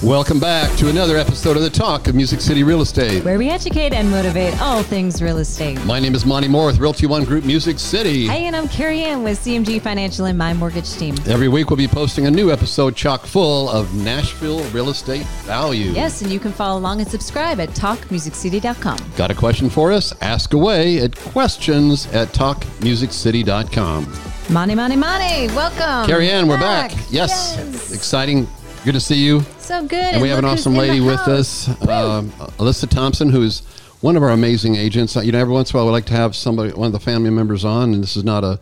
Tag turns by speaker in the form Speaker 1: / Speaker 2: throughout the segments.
Speaker 1: Welcome back to another episode of the Talk of Music City Real Estate.
Speaker 2: where we educate and motivate all things real estate.
Speaker 1: My name is Monty Moore with Realty One Group Music City.
Speaker 2: Hey, and I'm Carrie Ann with CMG Financial and My Mortgage Team.
Speaker 1: Every week we'll be posting a new episode chock full of Nashville real estate value.
Speaker 2: Yes, and you can follow along and subscribe at talkmusiccity.com.
Speaker 1: Got a question for us? Ask away at questions at talkmusiccity.com.
Speaker 2: Money, money, money. Welcome.
Speaker 1: Carrie Ann, we're back. Yes.
Speaker 2: Yes.
Speaker 1: Exciting. Good to see you.
Speaker 2: So good.
Speaker 1: And we have an awesome lady with us, um, Alyssa Thompson, who is one of our amazing agents. You know, every once in a while we like to have somebody, one of the family members on, and this is not a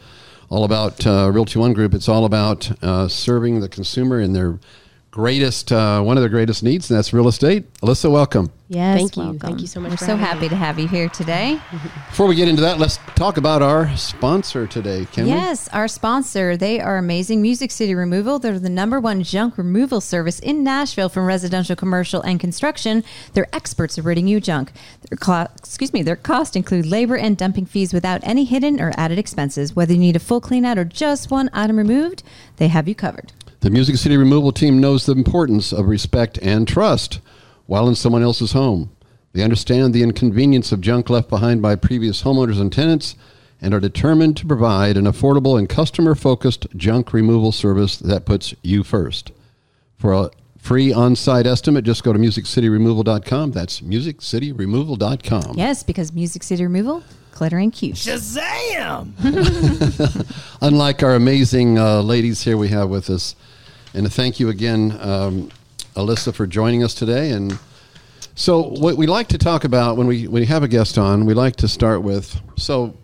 Speaker 1: all about uh, Realty One Group. It's all about uh, serving the consumer in their greatest, uh, one of their greatest needs, and that's real estate. Alyssa, welcome.
Speaker 2: Yes,
Speaker 3: Thank you.
Speaker 2: welcome.
Speaker 3: Thank you so much
Speaker 2: We're
Speaker 3: for
Speaker 2: so happy
Speaker 3: me.
Speaker 2: to have you here today.
Speaker 1: Before we get into that, let's talk about our sponsor today, can
Speaker 2: Yes, our sponsor. They are amazing. Music City Removal. They're the number one junk removal service in Nashville from residential, commercial, and construction. They're experts at ridding you junk. Their clo- excuse me. Their costs include labor and dumping fees without any hidden or added expenses. Whether you need a full clean out or just one item removed, they have you covered.
Speaker 1: We? The Music City Removal Team knows the importance of respect and trust while in someone else's home. They understand the inconvenience of junk left behind by previous homeowners and tenants and are determined to provide an affordable and customer focused junk removal service that puts you first. For a free on site estimate, just go to musiccityremoval.com. That's musiccityremoval.com.
Speaker 2: Yes, because Music City Removal, glittering cute.
Speaker 4: Shazam!
Speaker 1: unlike our amazing uh, ladies here we have with us. And thank you again, um, Alyssa, for joining us today. And so, what we like to talk about when we when we have a guest on, we like to start with so.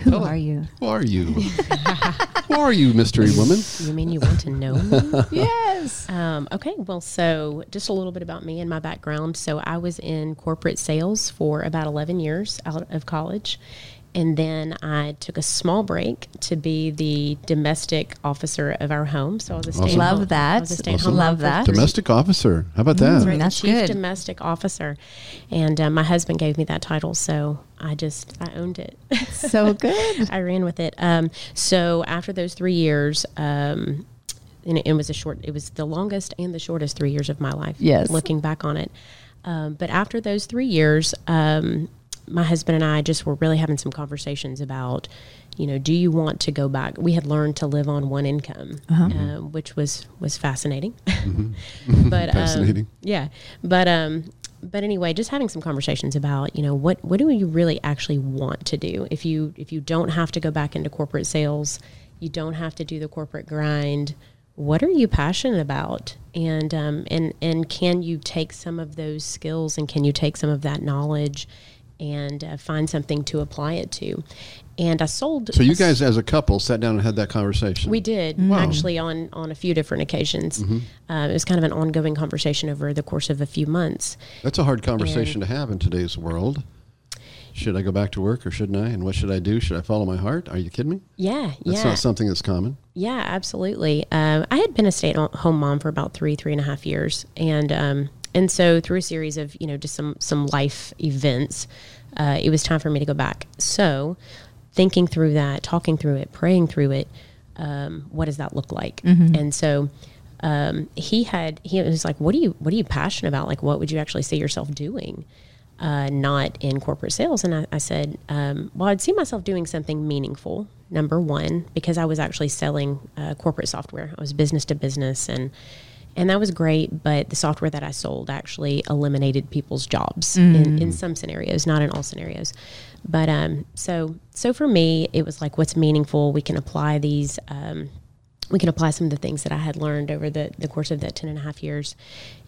Speaker 2: Who
Speaker 1: tell-
Speaker 2: are you?
Speaker 1: Who are you? who are you, mystery woman?
Speaker 3: You mean you want to know me?
Speaker 2: Yes.
Speaker 3: um, okay, well, so just a little bit about me and my background. So I was in corporate sales for about 11 years out of college. And then I took a small break to be the domestic officer of our home. So I was a
Speaker 1: Awesome.
Speaker 3: stay
Speaker 2: Love that.
Speaker 3: I was a stay-at-home
Speaker 2: Love that.
Speaker 1: Domestic officer. How about that?
Speaker 3: That's right,
Speaker 2: That's
Speaker 3: chief
Speaker 2: good.
Speaker 3: domestic officer. And uh, my husband gave me that title, so I just I owned it.
Speaker 2: So good.
Speaker 3: I ran with it. Um, so after those three years, um, and it, it was a short. It was the longest and the shortest three years of my life.
Speaker 2: Yes.
Speaker 3: looking back on it. Um, but after those three years, um, my husband and I just were really having some conversations about, you know, do you want to go back? We had learned to live on one income, um, which was was fascinating. but um,
Speaker 1: Fascinating.
Speaker 3: yeah, but um, but anyway, just having some conversations about you know what what do you really actually want to do if you if you don't have to go back into corporate sales, you don't have to do the corporate grind. What are you passionate about, and um, and and can you take some of those skills and can you take some of that knowledge and uh, find something to apply it to? And I sold.
Speaker 1: So you guys, as a couple, sat down and had that conversation.
Speaker 3: we did actually on on a few different occasions. Uh, it was kind of an ongoing conversation over the course of a few months.
Speaker 1: That's a hard conversation to have in today's world. Should I go back to work or shouldn't I? And what should I do? Should I follow my heart? Are you kidding me?
Speaker 3: Yeah,
Speaker 1: That's
Speaker 3: yeah,
Speaker 1: not something that's common.
Speaker 3: yeah, absolutely. Um, I had been a stay-at-home mom for about three, three and a half years, and um, and so through a series of you know just some some life events, uh, it was time for me to go back. So, thinking through that, talking through it, praying through it, um, what does that look like? And so. Um, he had he was like, "What are you What are you passionate about? Like, what would you actually see yourself doing?" uh, not in corporate sales. And I, I said, um, well, I'd see myself doing something meaningful. Number one, because I was actually selling uh, corporate software. I was business to business, and and that was great. But the software that I sold actually eliminated people's jobs in, in some scenarios, not in all scenarios. But um, so so for me, it was like, what's meaningful? We can apply these. Um, we can apply some of the things that I had learned over the, the course of that 10 and a half years.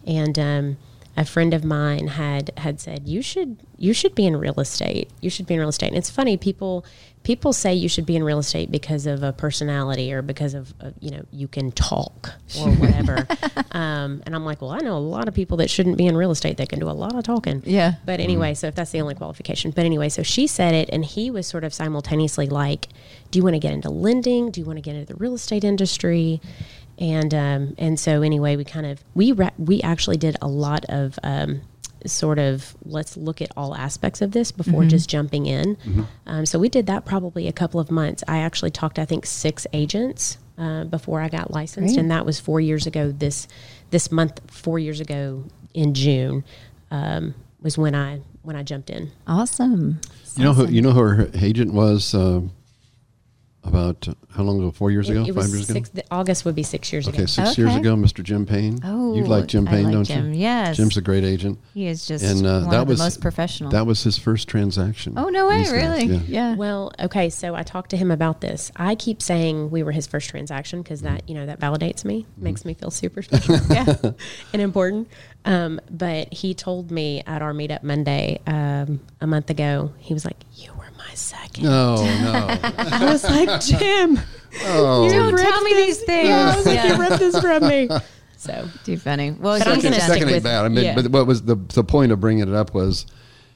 Speaker 3: And um, a friend of mine had had said, you should you should be in real estate. You should be in real estate. And it's funny, people people say you should be in real estate because of a personality or because of, uh, you know, you can talk or whatever. um, and I'm like, well, I know a lot of people that shouldn't be in real estate that can do a lot of talking.
Speaker 2: Yeah.
Speaker 3: But anyway, so if that's the only qualification. But anyway, so she said it, and he was sort of simultaneously like, "Do you want to get into lending? Do you want to get into the real estate industry?" And um, and so anyway, we kind of we ra- we actually did a lot of um, sort of let's look at all aspects of this before just jumping in. Um, so we did that probably a couple of months. I actually talked, I think, six agents uh, before I got licensed,
Speaker 2: Great.
Speaker 3: and that was four years ago. This this month, four years ago in June, um, was when I when I jumped in.
Speaker 2: Awesome.
Speaker 1: You know who you know who her agent was uh, about uh, how long ago? Four years ago?
Speaker 3: It
Speaker 1: Five years ago?
Speaker 3: six, the- August would be six years ago.
Speaker 1: Okay,
Speaker 3: ago.
Speaker 1: six years ago, Mr. Jim Payne.
Speaker 2: Oh,
Speaker 1: you like Jim
Speaker 2: I
Speaker 1: Payne,
Speaker 2: like
Speaker 1: don't
Speaker 2: Jim,
Speaker 1: you?
Speaker 2: yes.
Speaker 1: Jim's a great agent,
Speaker 2: He is just
Speaker 1: and uh,
Speaker 2: one
Speaker 1: that
Speaker 2: of
Speaker 1: was
Speaker 2: the most professional.
Speaker 1: That was his first transaction.
Speaker 2: oh no way, really?
Speaker 1: yeah.
Speaker 2: Yeah.
Speaker 3: Well, okay, so I talked to him about this. I keep saying we were his first transaction because that, you know, that validates me, makes me feel super special
Speaker 2: Yeah.
Speaker 3: and important. Um, but he told me at our meetup Monday um, a month ago, he was like, "You were my second.
Speaker 1: No, no.
Speaker 3: I was like, "Jim,
Speaker 1: Oh,
Speaker 3: you
Speaker 2: Don't
Speaker 3: ripped
Speaker 2: tell me these things.
Speaker 3: I was like,
Speaker 2: Yeah.
Speaker 3: "You ripped this from me." So
Speaker 2: Too funny. Well,
Speaker 3: But I'm
Speaker 2: he's
Speaker 3: gonna
Speaker 1: second ain't
Speaker 3: with-
Speaker 1: bad. I mean,
Speaker 3: yeah.
Speaker 1: but what was the the point of bringing it up was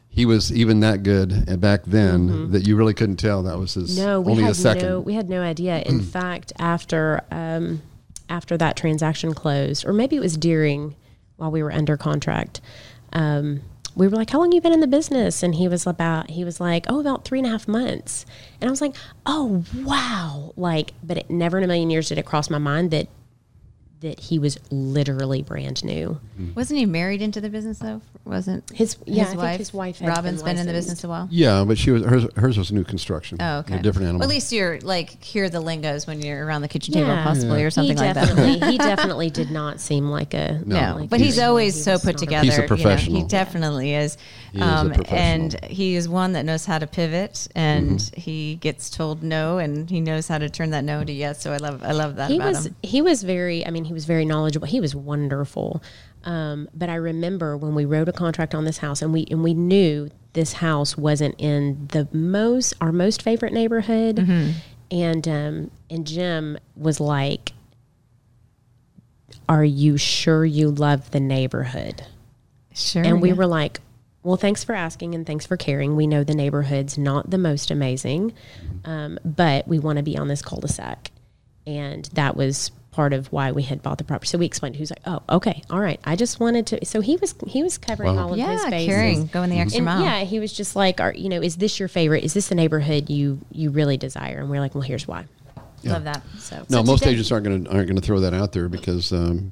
Speaker 1: he was even that good back then that you really couldn't tell that was his
Speaker 3: Mm-hmm. No, we
Speaker 1: only a
Speaker 3: had
Speaker 1: second.
Speaker 3: no we had no idea. In fact, after um, after that transaction closed, or maybe it was during while we were under contract, um, we were like, "How long you been in the business?" And he was about he was like, "Oh, about three and a half months." And I was like, "Oh, wow!" Like, but it never in a million years did it cross my mind that that he was literally brand new.
Speaker 2: wasn't he married into the business though? Wasn't
Speaker 3: His yeah, I think his wife had
Speaker 2: Robin's been, in the business a while.
Speaker 1: Yeah, but she was hers. Hers was new construction.
Speaker 2: Oh, okay.
Speaker 1: A different animal.
Speaker 2: Well, at least you're like hear the lingos when you're around the kitchen table,
Speaker 3: Yeah.
Speaker 2: possibly, or something
Speaker 3: he
Speaker 2: like that.
Speaker 3: he definitely did not seem like a
Speaker 1: No.
Speaker 2: No, but he's
Speaker 3: he-
Speaker 2: always
Speaker 3: he
Speaker 2: so put together.
Speaker 1: He's a
Speaker 2: you know,
Speaker 1: professional.
Speaker 2: he definitely is.
Speaker 1: He is a
Speaker 2: Um,
Speaker 1: professional.
Speaker 2: And he is one that knows how to pivot, and
Speaker 1: Mm-hmm.
Speaker 2: he gets told no, and he knows how to turn that no to yes. So I love, I love that
Speaker 3: he
Speaker 2: about
Speaker 3: was
Speaker 2: him.
Speaker 3: he was very i mean he was very knowledgeable he was wonderful um, but i remember when we wrote a contract on this house and we and we knew this house wasn't in the most our most favorite neighborhood
Speaker 2: Mm-hmm.
Speaker 3: and um, and jim was like are you sure you love the neighborhood
Speaker 2: Sure.
Speaker 3: and we
Speaker 2: yeah.
Speaker 3: were like, well, thanks for asking and thanks for caring. We know the neighborhood's not the most amazing, um, but we want to be on this cul de sac. And that was part of why we had bought the property. So we explained, he was like, oh, okay, all right. I just wanted to. So he was, he was covering
Speaker 1: Wow.
Speaker 3: all of his bases.
Speaker 2: caring, going the extra
Speaker 3: And
Speaker 2: mile.
Speaker 3: yeah, he was just like, are, you know, is this your favorite? Is this the neighborhood you, you really desire? And we're like, well, here's why.
Speaker 2: love that.
Speaker 3: So,
Speaker 1: no,
Speaker 3: so
Speaker 1: most
Speaker 3: today-
Speaker 1: agents aren't going to aren't going to throw that out there because um,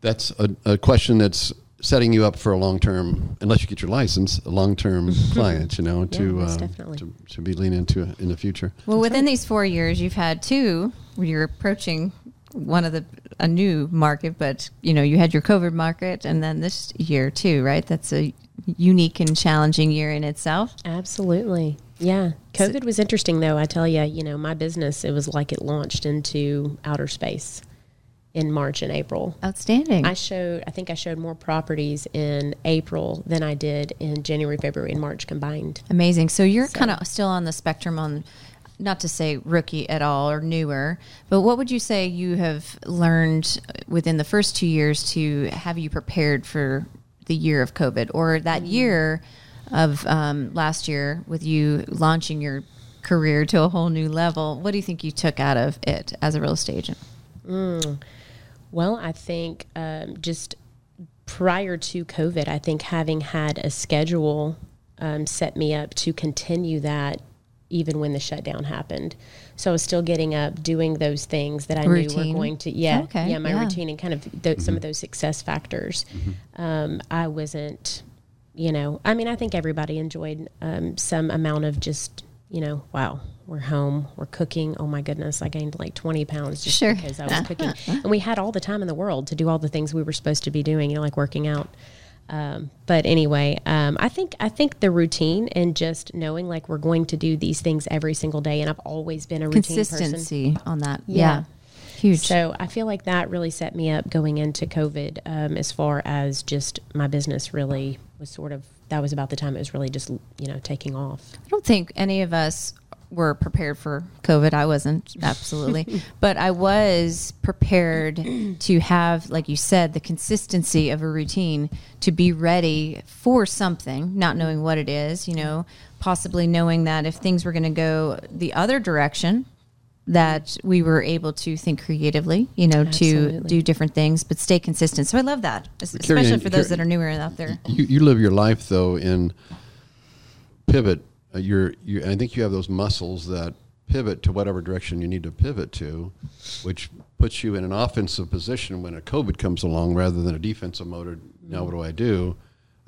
Speaker 1: that's a, a question that's setting you up for a long term, unless you get your license, a long term client. You know, to
Speaker 3: most
Speaker 1: uh,
Speaker 3: definitely.
Speaker 1: to to be leaning into in the future.
Speaker 2: Well, within these four years, you've had two where you're approaching one of the a new market, but you know you had your COVID market, and then this year too, right? That's a unique and challenging year in itself.
Speaker 3: Absolutely. Yeah. COVID was interesting though. I tell you, you know, my business, it was like it launched into outer space in March and April.
Speaker 2: Outstanding.
Speaker 3: I showed, I think I showed more properties in April than I did in January, February, and March combined.
Speaker 2: Amazing. So you're kind of still on the spectrum on, not to say rookie at all or newer, but what would you say you have learned within the first two years to have you prepared for the year of COVID or that year of um, last year with you launching your career to a whole new level? What do you think you took out of it as a real estate agent?
Speaker 3: Well, I think um, just prior to COVID, I think having had a schedule um, set me up to continue that even when the shutdown happened. So I was still getting up, doing those things that I knew were going to, yeah,
Speaker 2: Okay,
Speaker 3: yeah, my
Speaker 2: yeah.
Speaker 3: routine and kind of th- some of those success factors. Um, I wasn't, you know, I mean, I think everybody enjoyed um, some amount of just, you know, wow, we're home, we're cooking. Oh my goodness, I gained like 20 pounds just
Speaker 2: Sure.
Speaker 3: because I was cooking. and we had all the time in the world to do all the things we were supposed to be doing, you know, like working out. Um, but anyway, um, I think I think the routine and just knowing like we're going to do these things every single day, and I've always been a routine person.
Speaker 2: Consistency on that.
Speaker 3: Yeah.
Speaker 2: Yeah. Huge.
Speaker 3: So I feel like that really set me up going into COVID um, as far as just my business really was sort of, that was about the time it was really just, you know, taking off.
Speaker 2: I don't think any of us were prepared for COVID. I wasn't, absolutely. but I was prepared to have, like you said, the consistency of a routine to be ready for something, not knowing what it is, you know, possibly knowing that if things were going to go the other direction, that we were able to think creatively, you know, to do different things, but stay consistent. So I love that, es-
Speaker 1: Carrie
Speaker 2: especially
Speaker 1: Ann,
Speaker 2: for those
Speaker 1: Carrie-
Speaker 2: that are newer out there.
Speaker 1: You, you live your life though in pivot. Uh, you're, you, I think you have those muscles that pivot to whatever direction you need to pivot to, which puts you in an offensive position when a COVID comes along rather than a defensive mode. Now what do I do?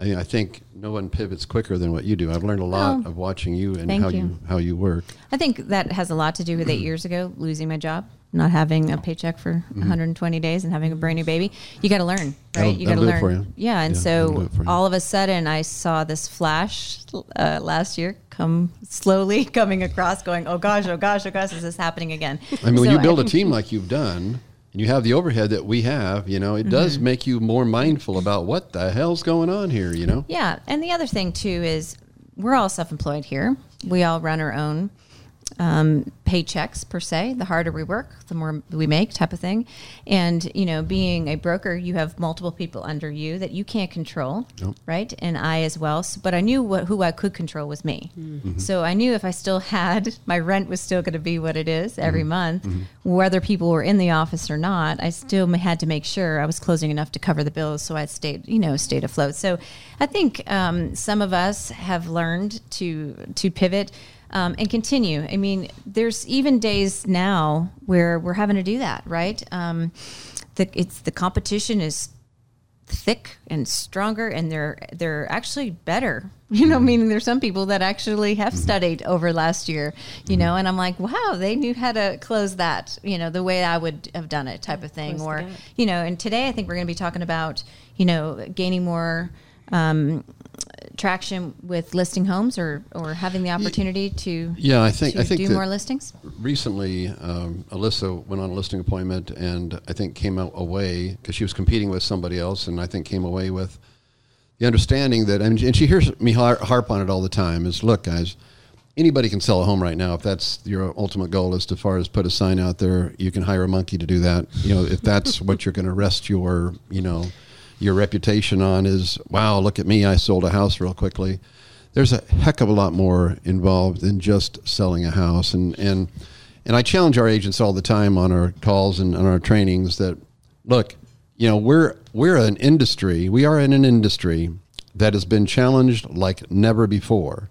Speaker 1: I, I think no one pivots quicker than what you do. I've learned a lot
Speaker 2: Oh,
Speaker 1: of watching you and how
Speaker 2: you.
Speaker 1: you how you work.
Speaker 2: I think that has a lot to do with eight years ago losing my job, not having a paycheck for
Speaker 1: Mm-hmm.
Speaker 2: 120 days, and having a brand new baby. You got to learn, right? You got to learn. Yeah, and
Speaker 1: Yeah,
Speaker 2: so
Speaker 1: it for you.
Speaker 2: all of a sudden, I saw this flash uh, last year come slowly coming across, going, "Oh gosh, oh gosh, oh gosh, is this happening again?"
Speaker 1: I mean, when you build a team like you've done, and you have the overhead that we have, you know, it
Speaker 2: Mm-hmm.
Speaker 1: does make you more mindful about what the hell's going on here. You know.
Speaker 2: Yeah, and the other thing too is we're all self-employed here. We all run our own um, paychecks per se. The harder we work, the more we make, type of thing. And you know, being a broker, you have multiple people under you that you can't control,
Speaker 1: Nope.
Speaker 2: right? And I as well. So, but I knew what who I could control was me. So I knew if I still had my rent was still going to be what it is every month, whether people were in the office or not. I still had to make sure I was closing enough to cover the bills, so I stayed, you know, stayed afloat. So I think um, some of us have learned to to pivot um, and continue. I mean, there's even days now where we're having to do that, right? Um, the it's the competition is thick and stronger, and they're they're actually better. You know, meaning there's some people that actually have studied over last year. You know, and I'm like, wow, they knew how to close that. You know, the way I would have done it, type of thing. Or you know, and today I think we're going to be talking about you know gaining more. Um, traction with listing homes or or having the opportunity to
Speaker 1: Yeah, I think I think
Speaker 2: do more listings
Speaker 1: recently um, Alyssa went on a listing appointment and I think came out away because she was competing with somebody else, and I think came away with the understanding that and, and she hears me har- harp on it all the time is look guys. Anybody can sell a home right now if that's your ultimate goal. As to far as put a sign out there, you can hire a monkey to do that. You know, if that's what you're going to rest your, you know, your reputation on is, wow, look at me, I sold a house real quickly. There's a heck of a lot more involved than just selling a house, and and and I challenge our agents all the time on our calls and on our trainings that look, you know, we're we're an industry, we are in an industry that has been challenged like never before.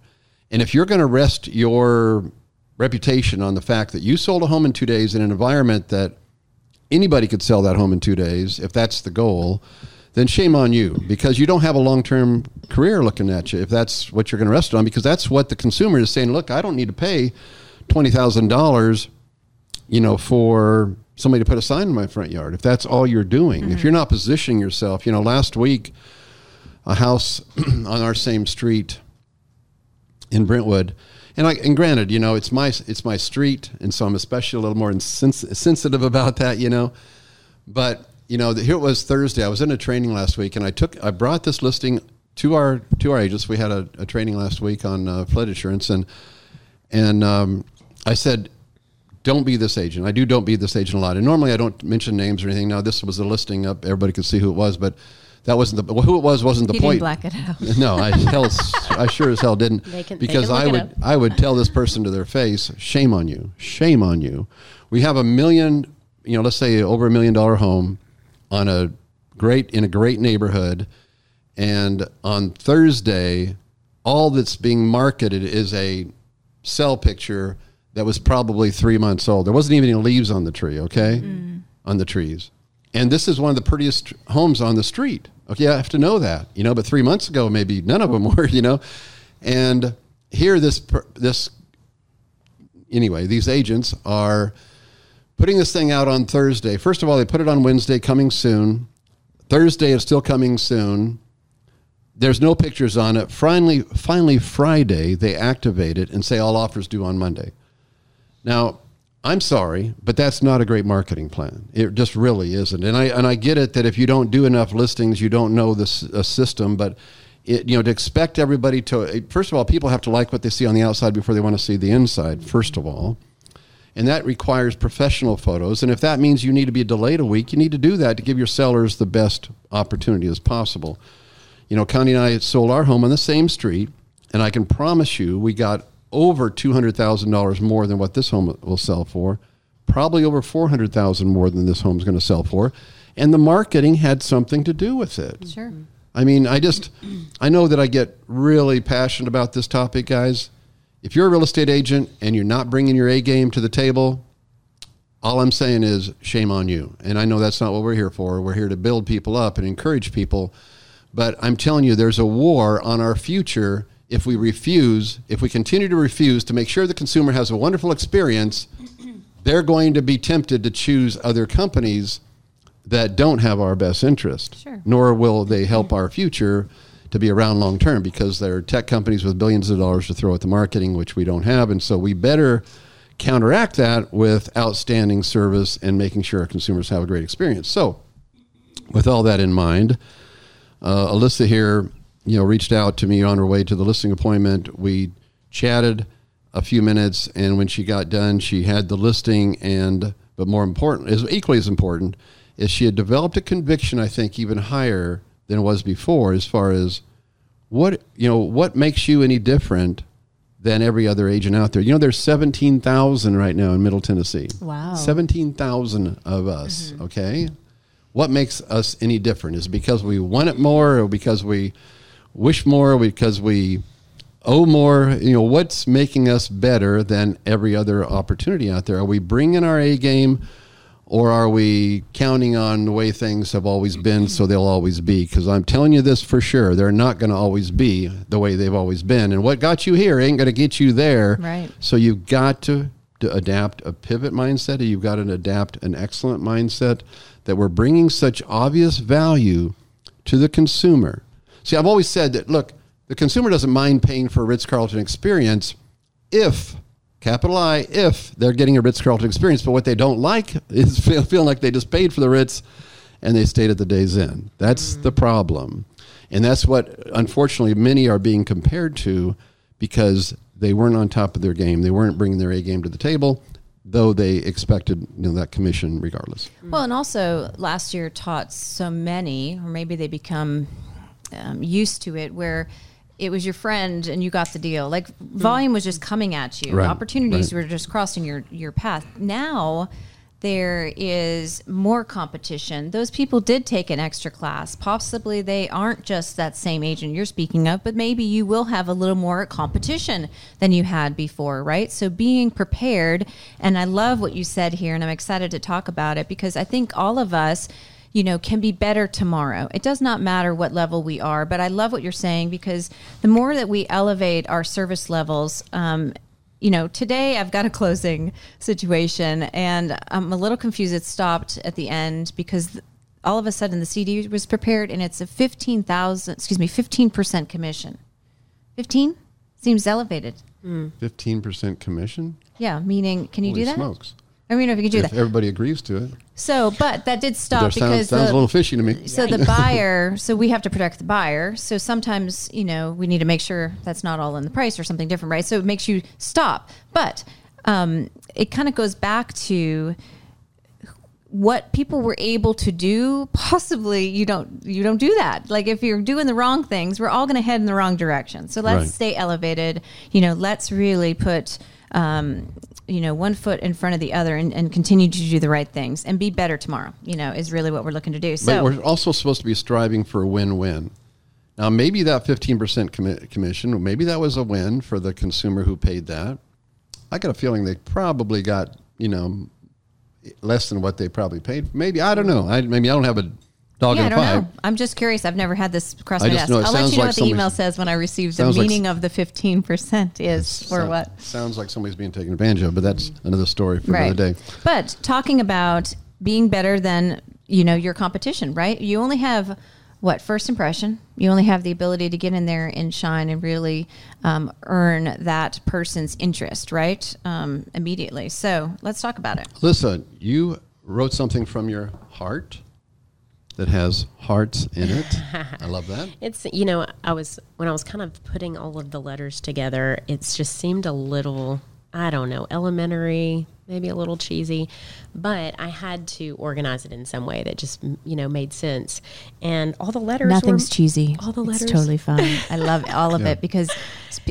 Speaker 1: And if you're going to rest your reputation on the fact that you sold a home in 2 days in an environment that anybody could sell that home in 2 days if that's the goal, then shame on you because you don't have a long-term career looking at you if that's what you're going to rest on because that's what the consumer is saying, look, I don't need to pay $20,000 you know, for somebody to put a sign in my front yard. If that's all you're doing, if mm-hmm. you're not positioning yourself, you know, last week, a house on our same street in Brentwood, and I and granted, you know, it's my it's my street, and so I'm especially a little more insens- sensitive about that, you know. But you know, the, here it was Thursday. I was in a training last week, and I took I brought this listing to our to our agents. We had a, a training last week on uh, flood insurance, and and um, I said, don't be this agent. I do don't be this agent a lot. And normally I don't mention names or anything. Now this was a listing up; everybody could see who it was, but that wasn't the who it was wasn't the
Speaker 2: he
Speaker 1: point.
Speaker 2: black it out
Speaker 1: No, I hell, I sure as hell didn't.
Speaker 3: Can-
Speaker 1: because I would. I would tell this person to their face, shame on you, shame on you. We have a million, you know, let's say over a million dollar home on a great in a great neighborhood, and on Thursday, all that's being marketed is a cell picture that was probably three months old. There wasn't even any leaves on the tree. Okay, mm. on the trees. And this is one of the prettiest homes on the street. Okay, I have to know that, you know. But three months ago, maybe none of them were, you know. And here, this this anyway, these agents are putting this thing out on Thursday. First of all, they put it on Wednesday, coming soon. Thursday is still coming soon. There's no pictures on it. Finally, finally Friday, they activate it and say all offers due on Monday. Now, I'm sorry, but that's not a great marketing plan. It just really isn't. And I and I get it that if you don't do enough listings, you don't know this uh, system. But it, you know, to expect everybody to first of all, people have to like what they see on the outside before they want to see the inside. First of all, and that requires professional photos. And if that means you need to be delayed a week, you need to do that to give your sellers the best opportunity as possible. You know, Connie and I sold our home on the same street, and I can promise you we got over $200,000 more than what this home will sell for probably over 400,000 more than this home's going to sell for. And the marketing had something to do with it.
Speaker 2: Sure.
Speaker 1: I mean, I just, I know that I get really passionate about this topic, guys. If you're a real estate agent and you're not bringing your A game to the table, all I'm saying is shame on you. And I know that's not what we're here for. We're here to build people up and encourage people. But I'm telling you, there's a war on our future if we refuse, if we continue to refuse to make sure the consumer has a wonderful experience. They're going to be tempted to choose other companies that don't have our best interest.
Speaker 2: Sure.
Speaker 1: Nor will they help our future to be around long term because they're tech companies with billions of dollars to throw at the marketing, which we don't have. And so we better counteract that with outstanding service and making sure our consumers have a great experience. So, with all that in mind, uh, Alyssa here, you know, reached out to me on her way to the listing appointment. We chatted a few minutes, and when she got done, she had the listing, and but more important, is equally as important, is she had developed a conviction. I think even higher than it was before, as far as what you know, what makes you any different than every other agent out there. You know, there's 17,000 right now in Middle Tennessee.
Speaker 2: Wow.
Speaker 1: 17,000 of us, mm-hmm. okay? What makes us any different? Is it because we want it more or because we wish more or because we owe more? You know, what's making us better than every other opportunity out there? Are we bringing our A game or are we counting on the way things have always been so they'll always be? Because i'm telling you this for sure they're not going to always be the way they've always been. And what got you here ain't going to get you there.
Speaker 2: Right.
Speaker 1: so you've got to, to adapt a pivot mindset or you've got to adapt an excellent mindset that we're bringing such obvious value to the consumer. See i've always said that look the consumer doesn't mind paying for a ritz-carlton experience if capital I, if they're getting a Ritz Carlton experience, but what they don't like is feel, feeling like they just paid for the Ritz and they stayed at the Days Inn. That's the problem. And that's what, unfortunately, many are being compared to because they weren't on top of their game. They weren't bringing their A game to the table, though they expected you know, that commission regardless.
Speaker 2: Well, and also last year taught so many, or maybe they become um, used to it, where it was your friend and you got the deal. Like mm-hmm. volume was just coming at you.
Speaker 1: Right,
Speaker 2: Opportunities
Speaker 1: right.
Speaker 2: were just crossing your your path. Now there is more competition. Those people did take an extra class. Possibly they aren't just that same agent you're speaking of, but maybe you will have a little more competition than you had before, right? So being prepared, and I love what you said here, and I'm excited to talk about it because I think all of us you know, can be better tomorrow. It does not matter what level we are, but I love what you're saying because the more that we elevate our service levels, um, you know, today I've got a closing situation and I'm a little confused. It stopped at the end because all of a sudden the CD was prepared and it's a 15,000, excuse me, 15% commission. 15 seems elevated.
Speaker 1: 15% commission?
Speaker 2: Yeah, meaning, can you
Speaker 1: Holy
Speaker 2: do that?
Speaker 1: smokes.
Speaker 2: I mean, if you can do
Speaker 1: If
Speaker 2: that.
Speaker 1: everybody agrees to it.
Speaker 2: So, but that did stop
Speaker 1: That sounds,
Speaker 2: because
Speaker 1: sounds
Speaker 2: the,
Speaker 1: a little fishy to me.
Speaker 2: so the buyer so we have to protect the buyer so sometimes you know we need to make sure that's not all in the price or something different right so it makes you stop but um, it kind of goes back to what people were able to do possibly you don't you don't do that like if you're doing the wrong things we're all going to head in the wrong direction so let's
Speaker 1: Right.
Speaker 2: stay elevated you know let's really put um, you know one foot in front of the other and, and continue to do the right things and be better tomorrow you know is really what we're looking to do
Speaker 1: But we're also supposed to be striving for a win-win. Now, maybe that 15% commi- commission, maybe that was a win for the consumer who paid that. I got a feeling they probably got, you know, less than what they probably paid. Maybe, I don't know. I, maybe I don't have a dog
Speaker 2: Yeah, I don't know. I'm just curious. I've never had this cross
Speaker 1: I
Speaker 2: my desk. I'll let you know
Speaker 1: like
Speaker 2: what the email says when I receive the
Speaker 1: sounds like
Speaker 2: meaning of the 15% is for
Speaker 1: Sound-
Speaker 2: what.
Speaker 1: Sounds like somebody's being taken advantage of, but that's another story for
Speaker 2: Right.
Speaker 1: another day.
Speaker 2: But talking about being better than, you know, your competition, right? You only have what first impression you only have the ability to get in there and shine and really um, earn that person's interest right um, immediately so let's talk about it
Speaker 1: Listen, you wrote something from your heart that has hearts in it. I love that.
Speaker 3: It's you know I was when I was kind of putting all of the letters together, it's just seemed a little I don't know elementary, maybe a little cheesy, but I had to organize it in some way that just you know made sense. And all the letters,
Speaker 2: Nothing's
Speaker 3: were,
Speaker 2: cheesy.
Speaker 3: All the
Speaker 2: It's
Speaker 3: letters,
Speaker 2: totally fun. I love all of
Speaker 1: Yeah.
Speaker 2: it because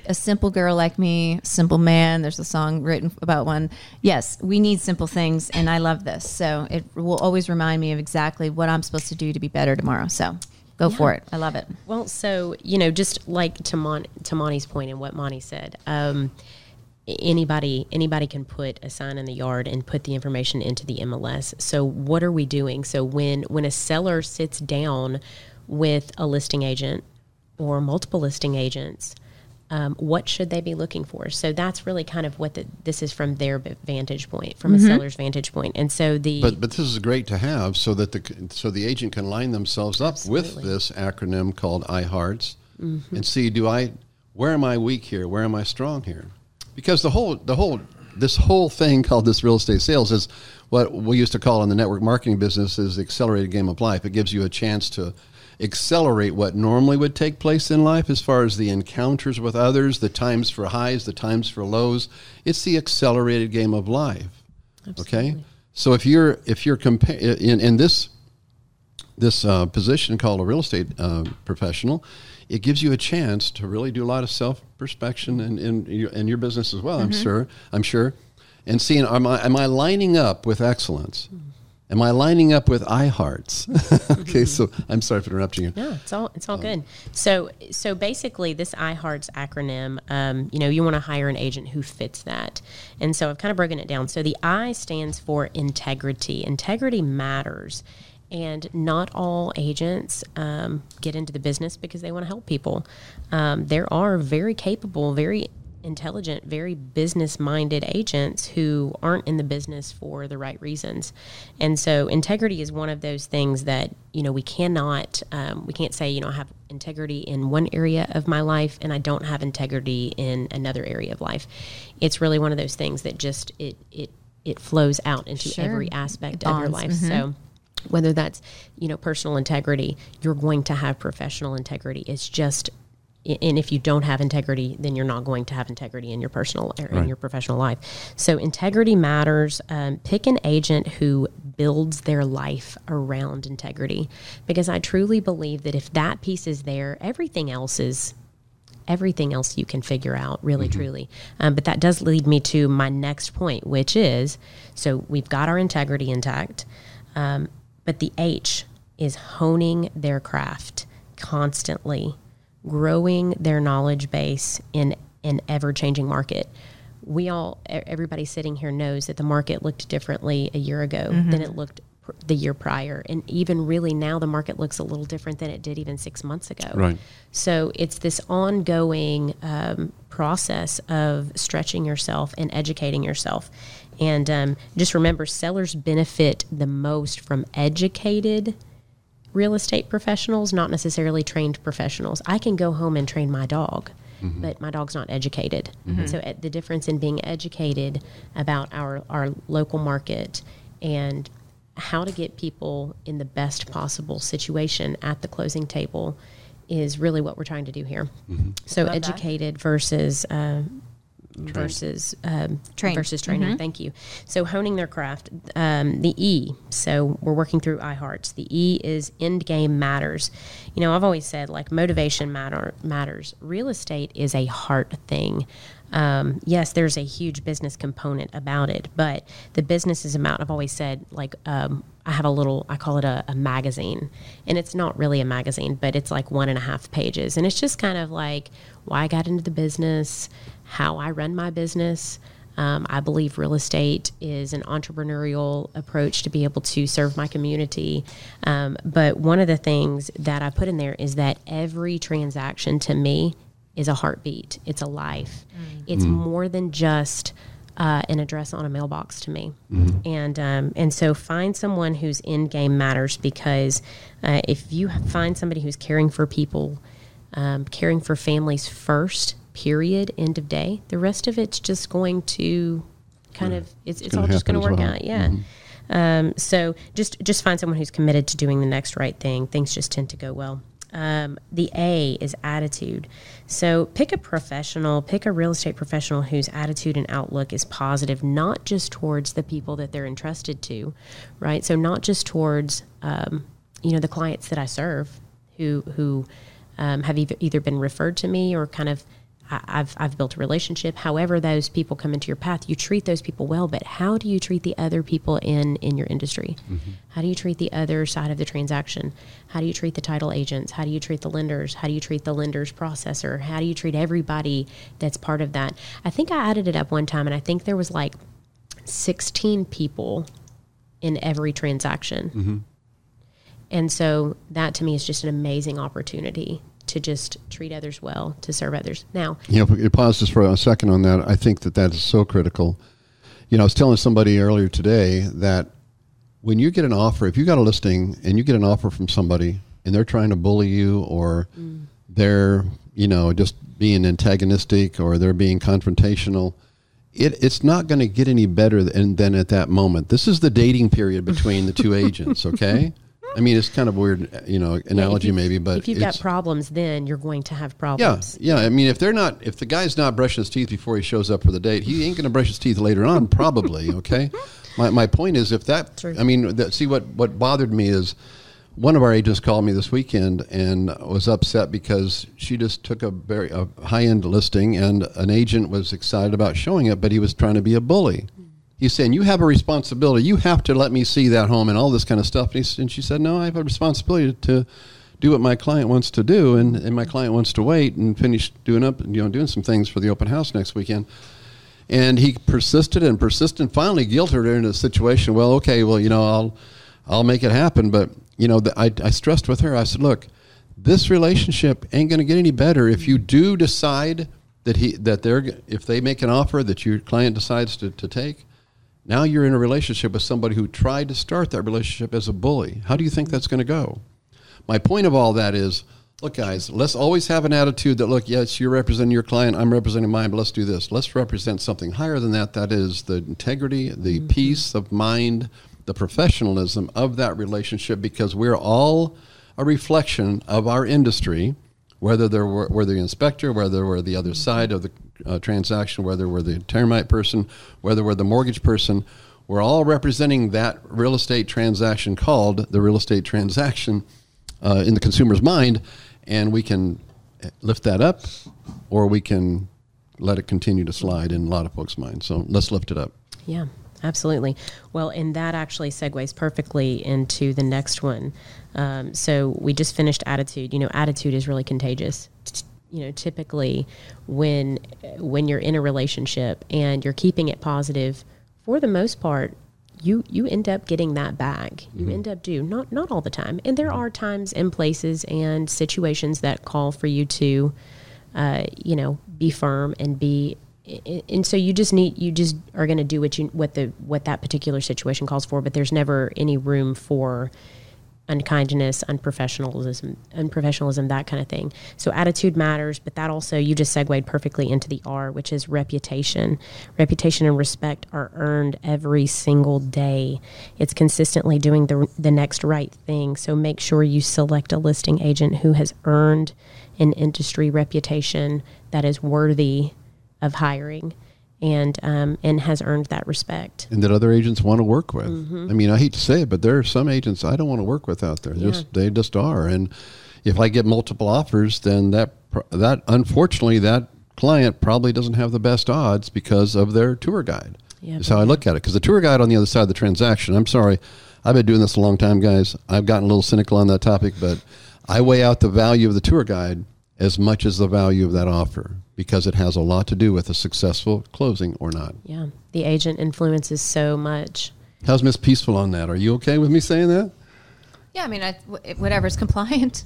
Speaker 2: a simple girl like me, simple man. There's a song written about one. Yes, we need simple things, and I love this. So it will always remind me of exactly what I'm supposed to do to be better tomorrow. So go for it. I love it.
Speaker 3: Well, so you know, just like to Mon- to Monty's point and what Monty said, um, anybody anybody can put a sign in the yard and put the information into the MLS. So what are we doing? So when when a seller sits down with a listing agent or multiple listing agents. Um, what should they be looking for? So that's really kind of what the, this is from their vantage point, from a seller's vantage point. And so the
Speaker 1: But but this is great to have so that the so the agent can line themselves up with this acronym called iHearts
Speaker 2: Mm-hmm.
Speaker 1: and see do I where am I weak here? Where am I strong here? Because the whole the whole this whole thing called this real estate sales is what we used to call in the network marketing business is the accelerated game of life. It gives you a chance to accelerate what normally would take place in life as far as the encounters with others, the times for highs, the times for lows. It's the accelerated game of life. Okay, so if you're if you're compa- in in this this uh, position called a real estate uh, professional, it gives you a chance to really do a lot of self perspection in in your, in your business as well. I'm mm-hmm. sure. I'm sure, and seeing am I am I lining up with excellence? Am I lining up with iHearts? okay, mm-hmm. so I'm sorry for interrupting you.
Speaker 3: No, it's all it's all um, good. So so basically, this iHearts acronym, um, you know, you want to hire an agent who fits that, and so I've kind of broken it down. So the I stands for integrity. Integrity matters, and not all agents um, get into the business because they want to help people. Um, there are very capable, very intelligent, very business minded agents who aren't in the business for the right reasons. And so integrity is one of those things that, you know, we cannot, um, we can't say, you know, I have integrity in one area of my life and I don't have integrity in another area of life. It's really one of those things that just, it, it, it flows out into
Speaker 2: Sure.
Speaker 3: every aspect of your life. So, whether that's you know personal integrity you're going to have professional integrity. It's just and if you don't have integrity then you're not going to have integrity in your personal or in your professional life. So integrity matters. Um, pick an agent who builds their life around integrity because i truly believe that if that piece is there everything else is everything else you can figure out really truly. Um, but that does lead me to my next point which is so we've got our integrity intact. Um, but the h is honing their craft constantly growing their knowledge base in an ever-changing market we all everybody sitting here knows that the market looked differently a year ago than it looked pr- the year prior and even really now the market looks a little different than it did even six months ago
Speaker 1: Right.
Speaker 3: so it's this ongoing um, process of stretching yourself and educating yourself. And um, just remember, sellers benefit the most from educated real estate professionals, not necessarily trained professionals. I can go home and train my dog. But my dog's not educated. And so, uh, the difference in being educated about our, our local market and how to get people in the best possible situation at the closing table is really what we're trying to do here. So
Speaker 2: Love that.
Speaker 3: educated versus uh, versus um,
Speaker 2: Trained.
Speaker 3: versus training. Thank you. So honing their craft. Um, the E. So we're working through iHearts. The E is end game matters. You know, I've always said like motivation matter matters. Real estate is a heart thing. Um, yes, there's a huge business component about it, but the business is about. I've always said like um, I have a little. I call it a, a magazine, and it's not really a magazine, but it's like one and a half pages, and it's just kind of like why I got into the business, how I run my business. Um, I believe real estate is an entrepreneurial approach to be able to serve my community. Um, but one of the things that I put in there is that every transaction to me is a heartbeat, it's a life. It's more than just uh, an address on a mailbox to me. And, um, and so find someone whose end game matters because uh, if you find somebody who's caring for people, um, caring for families first, period, end of day. The rest of it's just going to kind of it's, it's,
Speaker 1: gonna
Speaker 3: all just going to work
Speaker 1: well. Mm-hmm.
Speaker 3: out. Yeah. Um, so just just find someone who's committed to doing the next right thing. Things just tend to go well. Um, the A is attitude. So pick a professional, pick a real estate professional whose attitude and outlook is positive, not just towards the people that they're entrusted to, right? So not just towards um, you know the clients that I serve, who who um, have either, either been referred to me or kind of I've I've built a relationship. However, those people come into your path, you treat those people well. But how do you treat the other people in in your industry? Mm-hmm. How do you treat the other side of the transaction? How do you treat the title agents? How do you treat the lenders? How do you treat the lenders processor? How do you treat everybody that's part of that? I think I added it up one time, and I think there was like sixteen people in every transaction. Mm-hmm. And so that to me is just an amazing opportunity to just treat others well, to serve others. Now,
Speaker 1: You know, if we pause just for a second on that, I think that that is so critical. You know, I was telling somebody earlier today that when you get an offer, if you got a listing and you get an offer from somebody and they're trying to bully you or mm. they're, you know, just being antagonistic or they're being confrontational, it, it's not going to get any better than, than at that moment. This is the dating period between the two agents, okay? I mean, it's kind of a weird, you know, analogy
Speaker 3: you-
Speaker 1: maybe, but
Speaker 3: if you've got problems, then you're going to have
Speaker 1: yeah,
Speaker 3: problems.
Speaker 1: yeah. I mean, if they're not, if the guy's not brushing his teeth before he shows up for the date, he ain't going to brush his teeth later on, probably. Okay. My, my point is, if that,
Speaker 3: True.
Speaker 1: I mean, that, see what what bothered me is, one of our agents called me this weekend and was upset because she just took a very a high end listing and an agent was excited about showing it, but he was trying to be a bully. He's saying you have a responsibility. You have to let me see that home and all this kind of stuff. And, he, and she said, "No, I have a responsibility to do what my client wants to do, and, and my client wants to wait and finish doing up, you know, doing some things for the open house next weekend." And he persisted and persisted. And finally, guilted her into a situation. Well, okay, well, you know, I'll I'll make it happen. But you know, the, I, I stressed with her. I said, "Look, this relationship ain't going to get any better if you do decide that he that they're if they make an offer that your client decides to, to take." Now you're in a relationship with somebody who tried to start that relationship as a bully. How do you think that's going to go? My point of all that is, look, guys, let's always have an attitude that, look, yes, you're representing your client, I'm representing mine, but let's do this. Let's represent something higher than that. That is the integrity, the mm-hmm. peace of mind, the professionalism of that relationship, because we're all a reflection of our industry, whether they're, we're the inspector, whether we're the other side of the uh, transaction, whether we're the termite person, whether we're the mortgage person. We're all representing that real estate transaction called the real estate transaction uh, in the consumer's mind, and we can lift that up, or we can let it continue to slide in a lot of folks' minds. So let's lift it up.
Speaker 3: Yeah, absolutely. Well, and that actually segues perfectly into the next one. Um, so we just finished attitude. You know, attitude is really contagious. You know, typically when when you're in a relationship and you're keeping it positive, for the most part, you you end up getting that back. You end up do not not all the time, and there are times and places and situations that call for you to uh, you know, be firm and be. And so you just need you just are going to do what you what the what that particular situation calls for, but there's never any room for unkindness, unprofessionalism, unprofessionalism, that kind of thing. So attitude matters, but that also you just segued perfectly into the R, which is reputation. Reputation and respect are earned every single day. It's consistently doing the the next right thing. So make sure you select a listing agent who has earned an industry reputation that is worthy of hiring and um, and has earned that respect.
Speaker 1: and that other agents want to work with.
Speaker 3: Mm-hmm.
Speaker 1: I mean, I hate to say it, but there are some agents I don't want to work with out there. Just they just are. And if I get multiple offers, then that that unfortunately that client probably doesn't have the best odds because of their tour guide.
Speaker 3: Yeah,
Speaker 1: is how I look at it. Because the tour guide on the other side of the transaction. I'm sorry, I've been doing this a long time, guys. I've gotten a little cynical on that topic, but I weigh out the value of the tour guide as much as the value of that offer because it has a lot to do with a successful closing or not.
Speaker 3: Yeah, the agent influences so much.
Speaker 1: How's Miss Peaceful on that? Are you okay with me saying that?
Speaker 2: Yeah, I mean, I, whatever's compliant.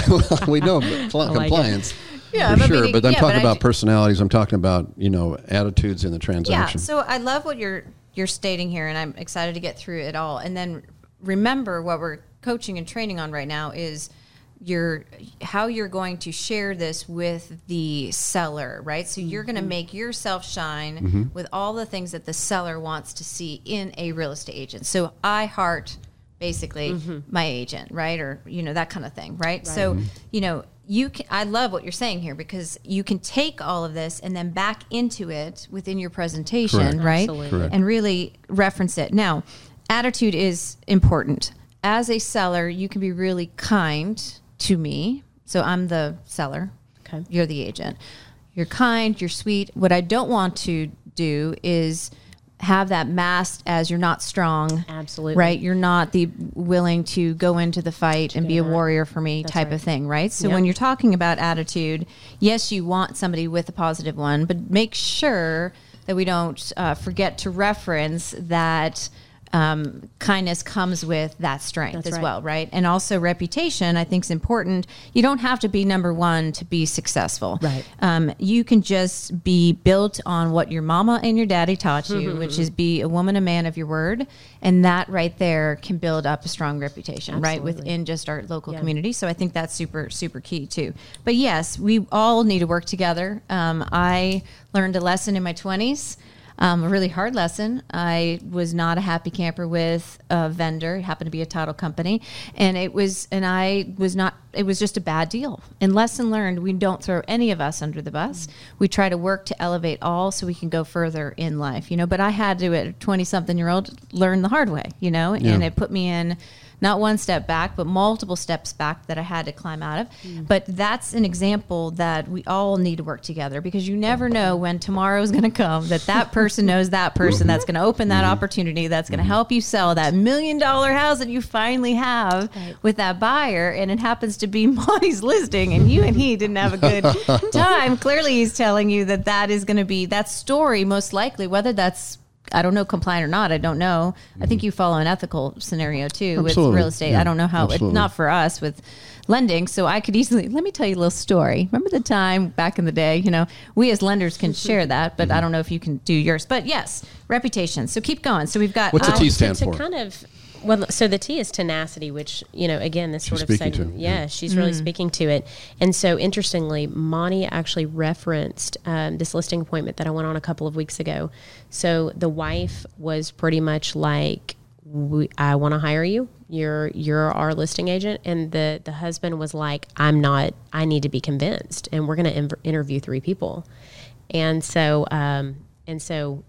Speaker 1: we know but cl-
Speaker 3: I like it.
Speaker 1: compliance
Speaker 2: Yeah,
Speaker 1: for
Speaker 2: but
Speaker 1: sure,
Speaker 2: meaning-
Speaker 1: but I'm
Speaker 2: yeah,
Speaker 1: talking
Speaker 2: but
Speaker 1: about
Speaker 2: ju-
Speaker 1: personalities. I'm talking about you know attitudes in the transaction.
Speaker 2: Yeah.
Speaker 1: transaction.
Speaker 2: So I love what you're you're stating here, and I'm excited to get through it all. And then remember what we're coaching and training on right now is your how you're going to share this with the seller, right? So you're going to mm-hmm. make yourself shine mm-hmm. with all the things that the seller wants to see in a real estate agent. So I heart basically mm-hmm. my agent, right? Or you know that kind of thing, right? So you know you can. I love what you're saying here because you can take all of this and then back into it within your presentation,
Speaker 1: Correct.
Speaker 2: right?
Speaker 3: Absolutely.
Speaker 1: Correct.
Speaker 2: And really reference it. Now, attitude is important. As a seller, you can be really kind to me. So I'm the seller.
Speaker 3: Okay.
Speaker 2: You're the agent. You're kind, you're sweet. What I don't want to do is have that masked as you're not strong.
Speaker 3: Absolutely.
Speaker 2: Right? You're not the willing to go into the fight and be a warrior for me type
Speaker 3: right.
Speaker 2: of thing, right? So
Speaker 3: Yep.
Speaker 2: when you're talking about attitude, yes, you want somebody with a positive one, but make sure that we don't uh, forget to reference that um, kindness comes with that strength
Speaker 3: That's
Speaker 2: as
Speaker 3: right.
Speaker 2: well, right? And also reputation, I think is important. You don't have to be number one to be successful.
Speaker 3: Right.
Speaker 2: Um, you can just be built on what your mama and your daddy taught you,
Speaker 3: Mm-hmm.
Speaker 2: which is be a woman, a man of your word, and that right there can build up a strong reputation, right, within just our local
Speaker 3: Yeah.
Speaker 2: community. So I think that's super, super key too. But yes, we all need to work together. Um, I learned a lesson in my twenties. Um, a really hard lesson. I was not a happy camper with a vendor. It happened to be a title company, and it was, and I was not. It was just a bad deal. And lesson learned: we don't throw any of us under the bus. We try to work to elevate all, so we can go further in life. You know. But I had to, at a twenty-something-year-old, learn the hard way. You know,
Speaker 1: Yeah.
Speaker 2: and it put me in not one step back, but multiple steps back that I had to climb out of. Mm. But that's an example that we all need to work together because you never know when tomorrow is going to come that that person knows that person that's going to open that mm-hmm. opportunity that's going to mm-hmm. help you sell that million dollar house that you finally have with that buyer. And it happens to be Monty's listing, and you and he didn't have a good time. Clearly, he's telling you that that is going to be that story, most likely, whether that's I don't know compliant or not. I don't know. I think you follow an ethical scenario too with real estate.
Speaker 1: Yeah,
Speaker 2: I don't know how. It, not for us with lending. So I could easily let me tell you a little story. Remember the time back in the day? You know, we as lenders can share that, but I don't know if you can do yours. But yes, reputation. So keep going. So we've got
Speaker 1: What's the
Speaker 2: uh,
Speaker 1: T
Speaker 3: to,
Speaker 1: stand
Speaker 3: to
Speaker 1: for?
Speaker 3: kind of well so the t is tenacity which you know again this sort of segment,
Speaker 1: to,
Speaker 3: yeah,
Speaker 1: yeah.
Speaker 3: she's really speaking to it. And so interestingly monty actually referenced um, this listing appointment that i went on a couple of weeks ago. So the wife was pretty much like we, i want to hire you. You're you're our listing agent. And the the husband was like i'm not i need to be convinced and we're going to inv- interview three people. And so um and so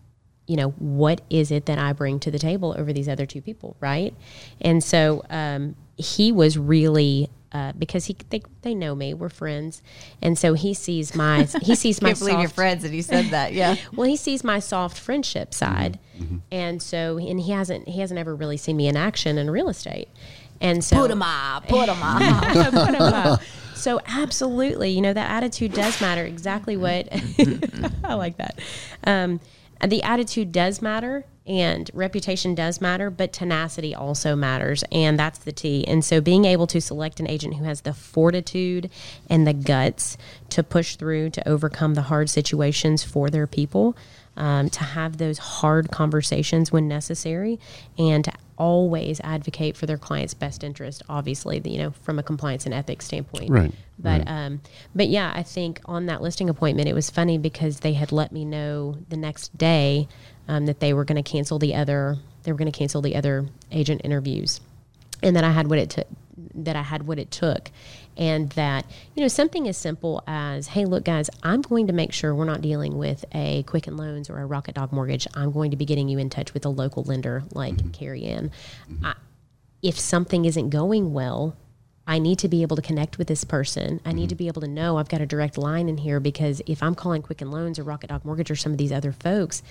Speaker 3: you know, what is it that I bring to the table over these other two people, right? And so um, he was really uh, because he they, they know me, we're friends, and so he sees my he sees my
Speaker 2: can't believe your friends that he said that. Yeah.
Speaker 3: well, he sees my soft friendship side, and so and he hasn't he hasn't ever really seen me in action in real estate, and so
Speaker 2: Put him up. Put him up.
Speaker 3: Put 'em up. So absolutely, you know that attitude does matter. Exactly what I like that. Um, the attitude does matter, and reputation does matter, but tenacity also matters, and that's the T. And so, being able to select an agent who has the fortitude and the guts to push through to overcome the hard situations for their people. Um, to have those hard conversations when necessary and to always advocate for their client's best interest obviously you know from a compliance and ethics standpoint
Speaker 1: Right,
Speaker 3: but
Speaker 1: right.
Speaker 3: um but yeah i think on that listing appointment it was funny because they had let me know the next day um, that they were going to cancel the other they were going to cancel the other agent interviews. And that I had what it took that I had what it took. And that you know something as simple as hey look guys I'm going to make sure we're not dealing with a Quicken Loans or a Rocket Dog Mortgage. I'm going to be getting you in touch with a local lender like Carrie Ann I, if something isn't going well I need to be able to connect with this person. I need to be able to know I've got a direct line in here because if I'm calling Quicken Loans or Rocket Dog Mortgage or some of these other folks,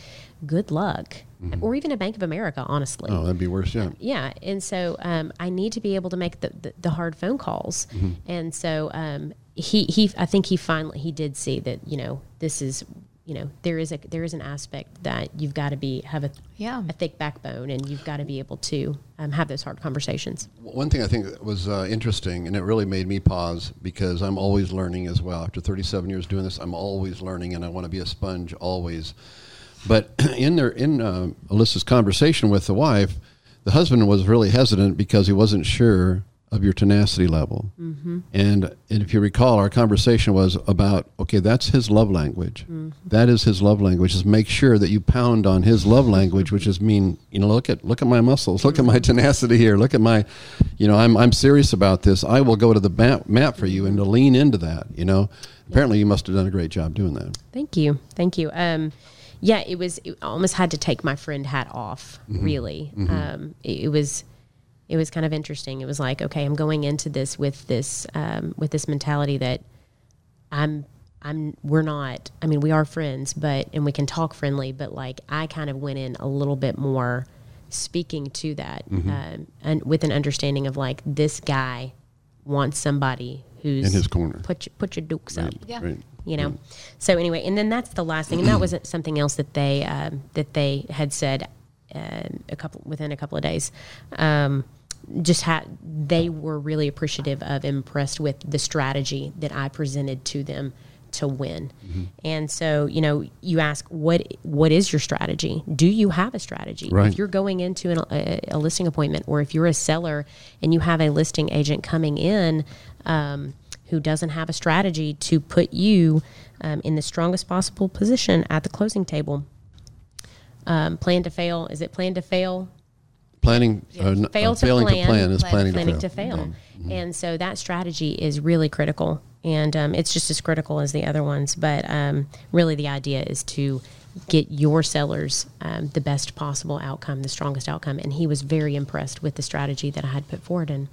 Speaker 3: good luck. Or even a Bank of America, honestly.
Speaker 1: Oh, that'd be worse yet.
Speaker 3: Yeah, and so um, I need to be able to make the, the, the hard phone calls, and so um, he he I think he finally he did see that you know this is you know there is a there is an aspect that you've got to be have a
Speaker 2: Yeah.
Speaker 3: a thick backbone and you've got to be able to um, have those hard conversations.
Speaker 1: One thing I think was uh, interesting, and it really made me pause because I'm always learning as well. After 37 years doing this, I'm always learning, and I want to be a sponge always. But in their in uh, Alyssa's conversation with the wife, the husband was really hesitant because he wasn't sure of your tenacity level.
Speaker 3: Mm-hmm.
Speaker 1: And, and if you recall, our conversation was about okay, that's his love language.
Speaker 3: Mm-hmm.
Speaker 1: That is his love language. Is make sure that you pound on his love language, which is mean, you know, look at look at my muscles, look at my tenacity here, look at my, you know, I'm I'm serious about this. I will go to the map, map for you and to lean into that. You know, apparently you must have done a great job doing that.
Speaker 3: Thank you. Thank you. Um, yeah, it was, it almost had to take my friend hat off, really. Um, it, it was, it was kind of interesting. It was like, okay, I'm going into this with this, um, with this mentality that I'm, I'm, we're not, I mean, we are friends, but, and we can talk friendly, but like, I kind of went in a little bit more speaking to that, um, and with an understanding of like, this guy wants somebody who's
Speaker 1: In his corner.
Speaker 3: Put your, put your dukes up
Speaker 2: Yeah.
Speaker 1: Right.
Speaker 3: you know so anyway and then that's the last thing and that was something else that they um, that they had said um a couple within a couple of days um, just had they were really appreciative of impressed with the strategy that i presented to them to win and so you know you ask what what is your strategy do you have a strategy
Speaker 1: Right.
Speaker 3: if you're going into an, a, a listing appointment or if you're a seller and you have a listing agent coming in um, who doesn't have a strategy to put you um, in the strongest possible position at the closing table. Um, plan to fail. Is it plan to fail?
Speaker 1: Planning, uh,
Speaker 3: Fail
Speaker 1: uh,
Speaker 3: to
Speaker 1: failing
Speaker 3: plan,
Speaker 1: to plan is planning,
Speaker 3: Planning
Speaker 1: to
Speaker 3: to
Speaker 1: fail.
Speaker 3: fail. And so that strategy is really critical. And um, it's just as critical as the other ones. But um, really, the idea is to get your sellers um, the best possible outcome, the strongest outcome. And he was very impressed with the strategy that I had put forward. And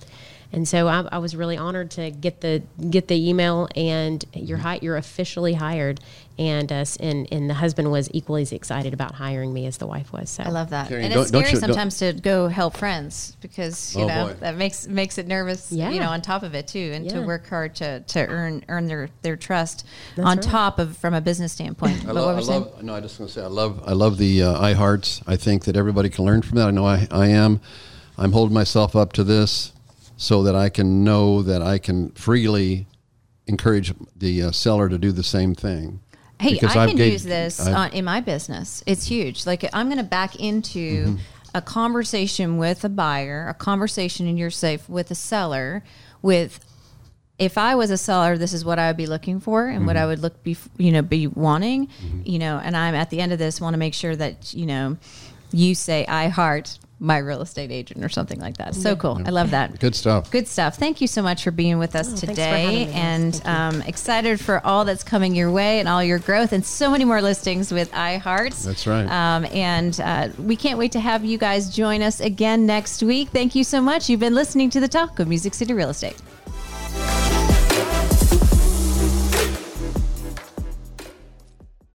Speaker 3: and so I, I was really honored to get the get the email and you're hi- you're officially hired. And us and and the husband was equally as excited about hiring me as the wife was. So
Speaker 2: I love that,
Speaker 1: Carrie,
Speaker 2: and
Speaker 1: don't-
Speaker 2: it's
Speaker 1: don't
Speaker 2: scary
Speaker 1: you- don't-
Speaker 2: sometimes to go help friends because you
Speaker 1: Oh,
Speaker 2: know
Speaker 1: boy.
Speaker 2: that makes makes it nervous.
Speaker 3: Yeah.
Speaker 2: you know, on top of it too, and to work hard to to earn earn their their trust on
Speaker 3: right.
Speaker 2: top of from a business standpoint.
Speaker 1: I,
Speaker 2: But
Speaker 1: love,
Speaker 2: what
Speaker 1: I
Speaker 2: we're
Speaker 1: love. No, I just going to say I love. I love the uh, I hearts. I think that everybody can learn from that. I know I, I am. I'm holding myself up to this so that I can know that I can freely encourage the uh, seller to do the same thing.
Speaker 2: Hey,
Speaker 1: Because
Speaker 2: I
Speaker 1: I've
Speaker 2: can
Speaker 1: gave-
Speaker 2: use this in my business. It's huge. Like I'm going to back into
Speaker 1: Mm-hmm.
Speaker 2: a conversation with a buyer, a conversation in your safe with a seller, with if I was a seller, this is what I would be looking for and what I
Speaker 1: Mm-hmm.
Speaker 2: would look be you know be wanting, you know. And I'm at the end of this want to make sure that you know you say I heart my real estate agent or something like that. So cool. I love that.
Speaker 1: Good stuff.
Speaker 2: Good stuff. Thank you so much for being with us
Speaker 3: Oh,
Speaker 2: today,
Speaker 3: having me, guys.
Speaker 2: and um, excited for all that's coming your way and all your growth, and so many more listings with iHearts.
Speaker 1: That's right.
Speaker 2: Um, and uh, we can't wait to have you guys join us again next week. Thank you so much. You've been listening to the Talk of Music City Real Estate.